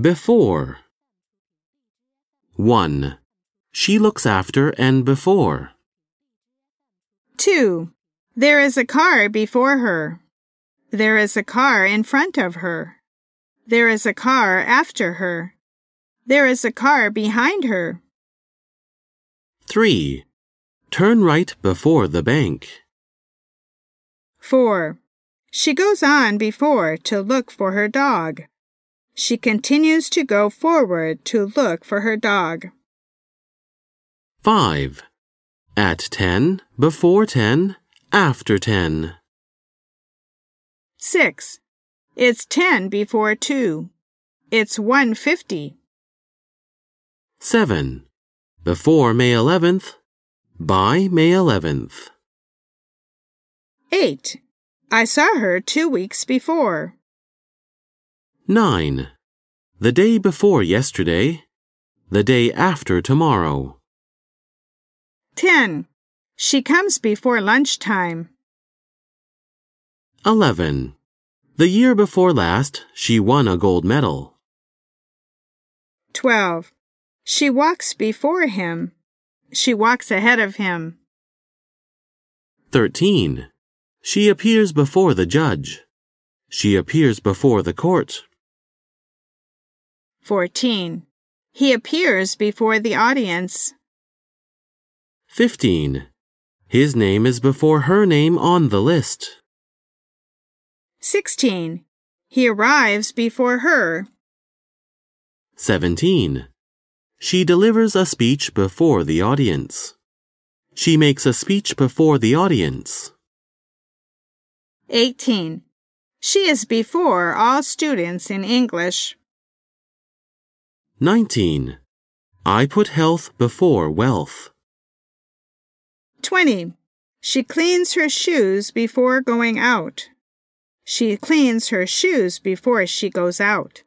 Before. 1. She looks after and before. 2. There is a car before her. There is a car in front of her. There is a car after her. There is a car behind her. 3. Turn right before the bank. 4. She goes on before to look for her dog. She continues to go forward to look for her dog. 5. At 10, before 10, after 10. 6. It's 10 before 2. It's 150. 7. Before May 11th, by May 11th. 8. I saw her two weeks before. 9. The day before yesterday, the day after tomorrow. 10. She comes before lunchtime. 11. The year before last, she won a gold medal. 12. She walks before him. She walks ahead of him. 13. She appears before the judge. She appears before the court. 14. He appears before the audience. 15. His name is before her name on the list. 16. He arrives before her. 17. She delivers a speech before the audience. She makes a speech before the audience. 18. She is before all students in English. 19. I put health before wealth. 20. She cleans her shoes before going out. She cleans her shoes before she goes out.